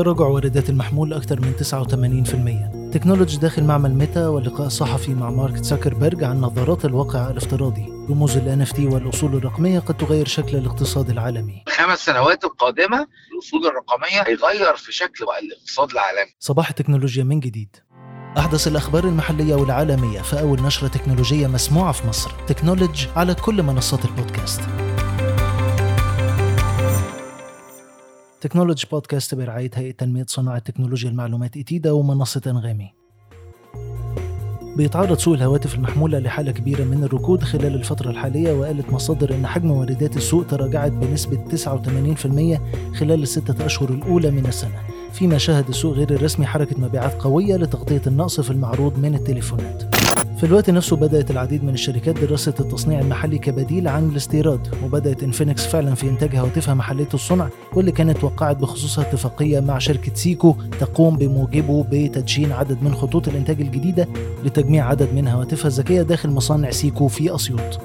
تراجع واردات المحمول أكثر من 89% technology داخل معمل ميتا واللقاء الصحفي مع مارك زوكربرج عن نظارات الواقع الافتراضي. رموز ال NFT والأصول الرقمية قد تغير شكل الاقتصاد العالمي. الخمس سنوات القادمة الأصول الرقمية هيغير في شكل الاقتصاد العالمي. صباح التكنولوجيا من جديد. أحدث الأخبار المحلية والعالمية في أول نشرة تكنولوجية مسموعة في مصر. تكنولوج على كل منصات البودكاست. Technology Podcast برعاية هيئة تنمية صناعة تكنولوجيا المعلومات إتيدا ومنصة أنغامي. بيتعرض سوق الهواتف المحمولة لحالة كبيرة من الركود خلال الفترة الحالية وقالت مصادر أن حجم واردات السوق تراجعت بنسبة 89% خلال الستة أشهر الأولى من السنة. فيما شهد السوق غير الرسمي حركة مبيعات قوية لتغطية النقص في المعروض من التليفونات. في الوقت نفسه بدأت العديد من الشركات دراسة التصنيع المحلي كبديل عن الاستيراد وبدأت Infinix فعلا في إنتاج هواتفها محلية الصنع واللي كانت وقعت بخصوصها اتفاقية مع شركة سيكو تقوم بموجبه بتدشين عدد من خطوط الإنتاج الجديدة لتجميع عدد من هواتفها الذكية داخل مصانع سيكو في أسيوط.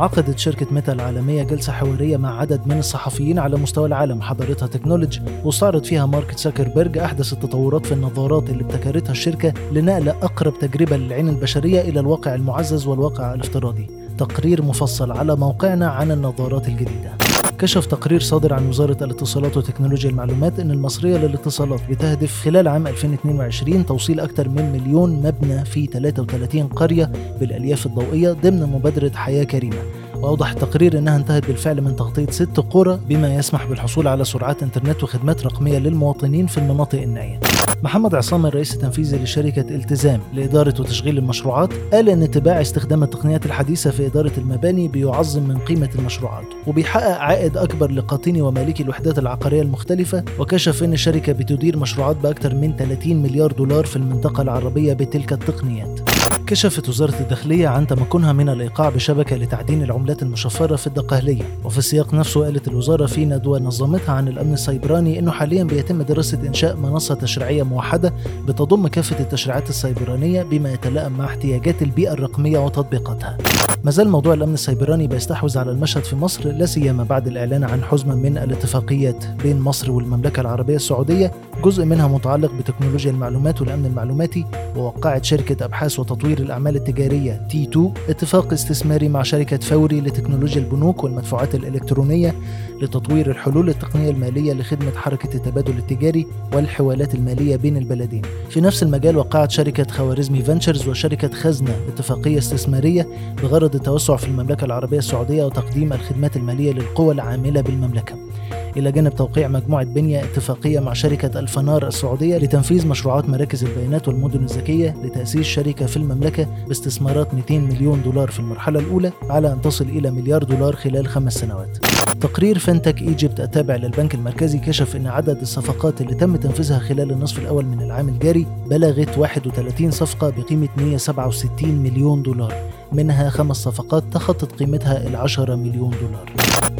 عقدت شركة ميتا العالمية جلسة حوارية مع عدد من الصحفيين على مستوى العالم حضرتها Technology واستعرض فيها مارك زكربرج أحدث التطورات في النظارات اللي ابتكرتها الشركة لنقل أقرب تجربة للعين البشرية إلى الواقع المعزز والواقع الافتراضي. تقرير مفصل على موقعنا عن النظارات الجديدة. كشف تقرير صادر عن وزارة الاتصالات وتكنولوجيا المعلومات أن المصرية للاتصالات بتهدف خلال عام 2022 توصيل أكثر من مليون مبنى في 33 قرية بالألياف الضوئية ضمن مبادرة حياة كريمة. وأوضح التقرير أنها انتهت بالفعل من تغطية ست قرى بما يسمح بالحصول على سرعات إنترنت وخدمات رقمية للمواطنين في المناطق النائية. محمد عصام الرئيس التنفيذي لشركة التزام لإدارة وتشغيل المشروعات قال أن اتباع استخدام التقنيات الحديثة في إدارة المباني بيعظم من قيمة المشروعات وبيحقق عائد أكبر لقاطني ومالكي الوحدات العقارية المختلفة وكشف أن الشركة بتدير مشروعات بأكثر من 30 مليار دولار في المنطقة العربية بتلك التقنيات. كشفت وزارة الداخلية عن تمكنها من الإيقاع بشبكة لتعدين العملات المشفرة في الدقهلية وفي السياق نفسه قالت الوزارة في ندوة نظمتها عن الأمن السيبراني أنه حاليا بيتم دراسة إنشاء منصة تشريعية موحدة بتضم كافة التشريعات السيبرانية بما يتلائم مع احتياجات البيئة الرقمية وتطبيقاتها. ما زال موضوع الأمن السيبراني بيستحوذ على المشهد في مصر لا سيما بعد الإعلان عن حزمة من الاتفاقيات بين مصر والمملكة العربية السعودية جزء منها متعلق بتكنولوجيا المعلومات والأمن المعلوماتي ووقعت شركة أبحاث وتطوير الأعمال التجارية T2 اتفاق استثماري مع شركة فوري لتكنولوجيا البنوك والمدفوعات الإلكترونية لتطوير الحلول التقنية المالية لخدمة حركة التبادل التجاري والحوالات المالية بين البلدين. في نفس المجال وقعت شركة خوارزمي Ventures وشركة خزنة اتفاقية استثمارية بغرض التوسع في المملكة العربية السعودية وتقديم الخدمات المالية للقوى العاملة بالمملكة. إلى جانب توقيع مجموعة بنية اتفاقية مع شركة الفنار السعودية لتنفيذ مشروعات مراكز البيانات والمدن الذكية لتأسيس شركة في المملكة باستثمارات 200 مليون دولار في المرحلة الأولى على أن تصل إلى مليار دولار خلال خمس سنوات. تقرير فنتك إيجيبت التابع للبنك المركزي كشف إن عدد الصفقات اللي تم تنفيذها خلال النصف الأول من العام الجاري بلغت 31 صفقة بقيمة 167 مليون دولار منها خمس صفقات تخطت قيمتها ال 10 مليون دولار.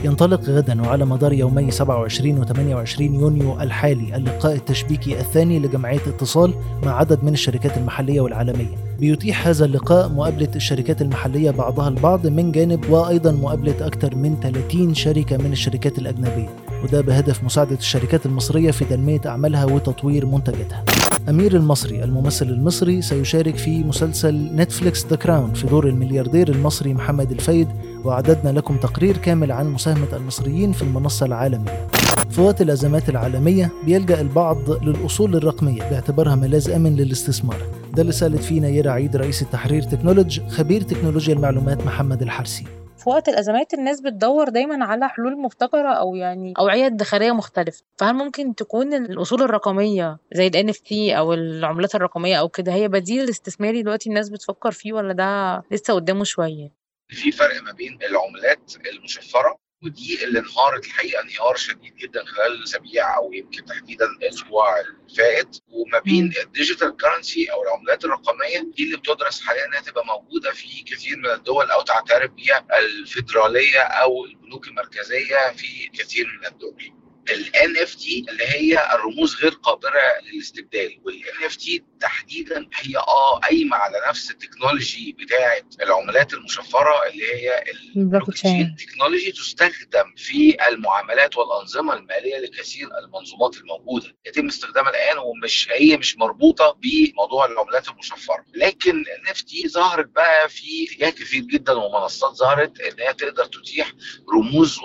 ينطلق غدا وعلى مدار يومي 27 و 28 يونيو الحالي اللقاء التشبيكي الثاني لجمعية اتصال مع عدد من الشركات المحلية والعالمية. بيتيح هذا اللقاء مقابلة الشركات المحلية بعضها البعض من جانب وأيضا مقابلة أكثر من 30 شركة من الشركات الأجنبية وده بهدف مساعدة الشركات المصرية في تنمية أعمالها وتطوير منتجاتها. أمير المصري الممثل المصري سيشارك في مسلسل نتفليكس The Crown في دور الملياردير المصري محمد الفايد وأعددنا لكم تقرير كامل عن مساهمة المصريين في المنصة العالمية. في وقت الأزمات العالمية بيلجأ البعض للأصول الرقمية باعتبارها ملاذ آمن للاستثمار. ده اللي سألت فيه نيرة عيد رئيس التحرير تكنولوج خبير تكنولوجيا المعلومات محمد الحرسي. في وقت الأزمات الناس بتدور دايما على حلول مبتكرة أو يعني اوعيه ادخاريه مختلفة. فهل ممكن تكون الأصول الرقمية زي ال NFT أو العملات الرقمية أو كده هي بديل استثماري دلوقتي الناس بتفكر فيه ولا ده لسه قدامه شوية؟ في فرق ما بين العملات المشفرة ودي اللي انهارت الحقيقة انهيار شديد جدا خلال الأسابيع أو يمكن تحديدا الأسبوع الفائت وما بين ال digital currency أو العملات الرقمية دي اللي بتدرس حاليا إنها تبقى موجودة في كثير من الدول أو تعترف بها الفيدرالية أو البنوك المركزية في كثير من الدول. ال NFT اللي هي الرموز غير قابلة للاستبدال. وال NFT تحديدا هي آه قايمة على نفس ال technology بتاعة العملات المشفرة اللي هي ال blockchain. technology تستخدم في المعاملات والأنظمة المالية لكثير المنظومات الموجودة. يتم استخدامها الآن ومش هي مش مربوطة بموضوع العملات المشفرة. لكن ال NFT ظهرت بقى في اتجاه كثير جدا ومنصات ظهرت ان هي تقدر تتيح رموز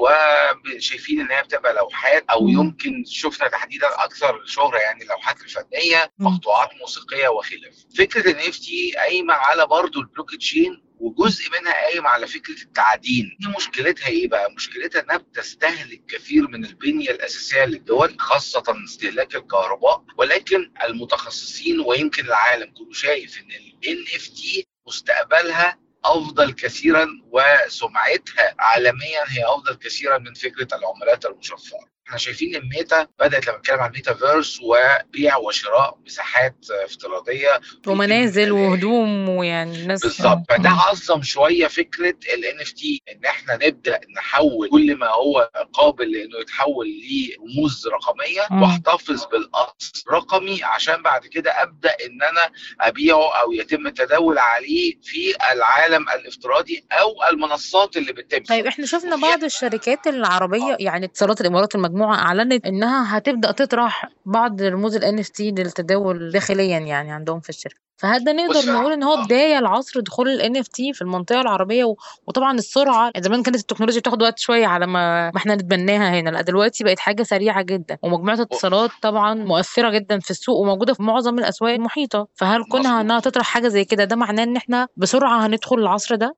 وشايفين ان هي بتبقى لوحات أو يمكن شفنا تحديدا أكثر شهرة يعني اللوحات الفنية مقطوعات موسيقية وخلافه فكرة NFT قايمة على برضه البلوك تشين وجزء منها قايم على فكرة التعدين. دي مشكلتها إيه بقى؟ مشكلتها إنها بتستهلك كثير من البنية الأساسية للدول خاصة استهلاك الكهرباء ولكن المتخصصين ويمكن العالم كله شايف إن ال NFT مستقبلها أفضل كثيرا وسمعتها عالميا هي أفضل كثيرا من فكرة العملات المشفرة. إحنا شايفين الميتا بدأت لما نتكلم عن الميتافيرس وبيع وشراء مساحات افتراضية. ومنازل وهدوم ويعني الناس بالظبط. فده عظم شوية فكرة NFT إن إحنا نبدأ نحول كل ما هو قابل لإنه يتحول لرموز رقمية وأحتفظ بالاصل رقمي عشان بعد كده أبدأ إن أنا أبيعه أو يتم التداول عليه في العالم الافتراضي أو المنصات اللي بتتم طيب إحنا شفنا بعض الشركات العربية يعني اتصالات الإمارات المجموعة أعلنت إنها هتبدأ تطرح بعض رموز ال NFT للتداول داخليا يعني عندهم في الشركة. فهل ده نقدر نقول إن هو بداية لعصر دخول ال NFT في المنطقة العربية. وطبعا السرعة زمان كانت التكنولوجيا بتاخد وقت شوية على ما ما إحنا نتبناها هنا لأ دلوقتي بقت حاجة سريعة جدا. ومجموعة اتصالات طبعا مؤثرة جدا في السوق وموجودة في معظم الأسواق المحيطة. فهل كونها إنها تطرح حاجة زي كده ده معناه إن إحنا بسرعة هندخل العصر ده؟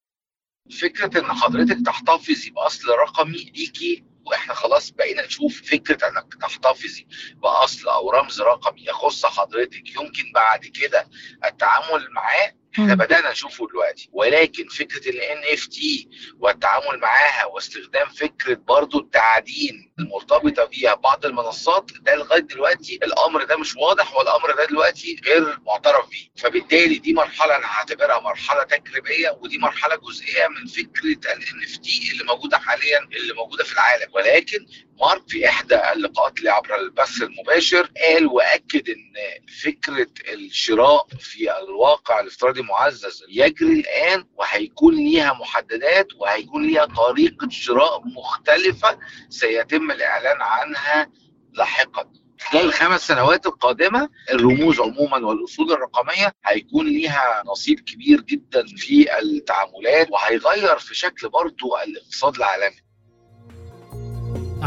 فكرة إن حضرتك تحتفظي باصل رقمي ليكي وإحنا خلاص بقينا نشوف فكرة انك تحتفظي بأصل أو رمز رقمي يخص حضرتك. يمكن بعد كده التعامل معاه إحنا بدأنا نشوفه دلوقتي. ولكن فكرة ال NFT والتعامل معاها واستخدام فكرة برضو التعدين المرتبطة بيها بعض المنصات ده لغاية دلوقتي الأمر ده مش واضح والأمر ده دلوقتي غير معترف بيه. فبالتالي دي مرحلة أنا هعتبرها مرحلة تجريبية ودي مرحلة جزئية من فكرة ال NFT اللي موجودة حاليا اللي موجودة في العالم. ولكن مارك في إحدى اللقاءات اللي عبر البث المباشر قال وأكد إن فكرة الشراء في الواقع الافتراضي معزز يجري الآن وهيكون ليها محددات وهيكون ليها طريقة شراء مختلفة سيتم الإعلان عنها لاحقا. خلال الخمس سنوات القادمة الرموز عموما والأصول الرقمية هيكون ليها نصيب كبير جدا في التعاملات وهيغير في شكل برضو الاقتصاد العالمي.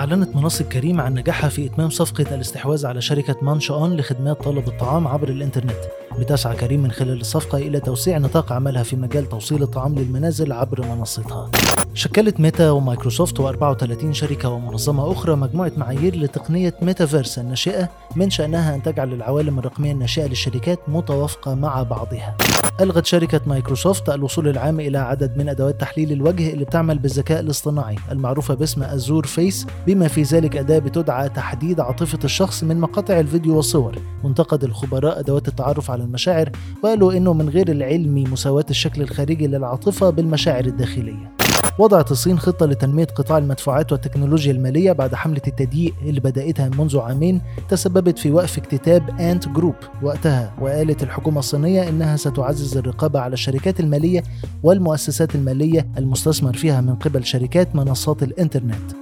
أعلنت منصة كريم عن نجاحها في إتمام صفقة الاستحواذ على شركة Munch On لخدمات طلب الطعام عبر الإنترنت بتسعى كريم من خلال الصفقة إلى توسيع نطاق عملها في مجال توصيل الطعام للمنازل عبر منصتها. شكلت ميتا ومايكروسوفت و34 شركة ومنظمة أخرى مجموعة معايير لتقنية ميتافيرس الناشئة من شأنها أن تجعل العوالم الرقمية الناشئة للشركات متوافقة مع بعضها. ألغت شركة مايكروسوفت الوصول العام إلى عدد من أدوات تحليل الوجه اللي بتعمل بالذكاء الاصطناعي المعروفة باسم Azure Face بما في ذلك أداة بتدعى تحديد عاطفة الشخص من مقاطع الفيديو والصور. وانتقد الخبراء أدوات التعرف على المشاعر وقالوا إنه من غير العلمي مساواة الشكل الخارجي للعاطفة بالمشاعر الداخلية. وضعت الصين خطة لتنمية قطاع المدفوعات والتكنولوجيا المالية بعد حملة التضييق اللي بدأتها منذ عامين تسببت في وقف اكتتاب أنت جروب وقتها وقالت الحكومة الصينية إنها ستعزز الرقابة على الشركات المالية والمؤسسات المالية المستثمر فيها من قبل شركات منصات الإنترنت.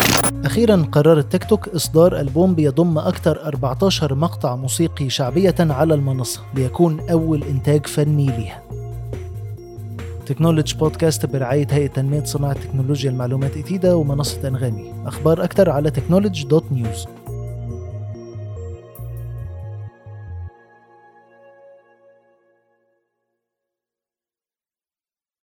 أخيرا قررت تيك توك إصدار ألبوم بيضم أكثر 14 مقطع موسيقي شعبية على المنصة ليكون أول إنتاج فني ليها. Technology Podcast برعاية هيئة تنمية صناعة تكنولوجيا المعلومات إتيدا ومنصة أنغامي. أخبار أكثر على Technology dot news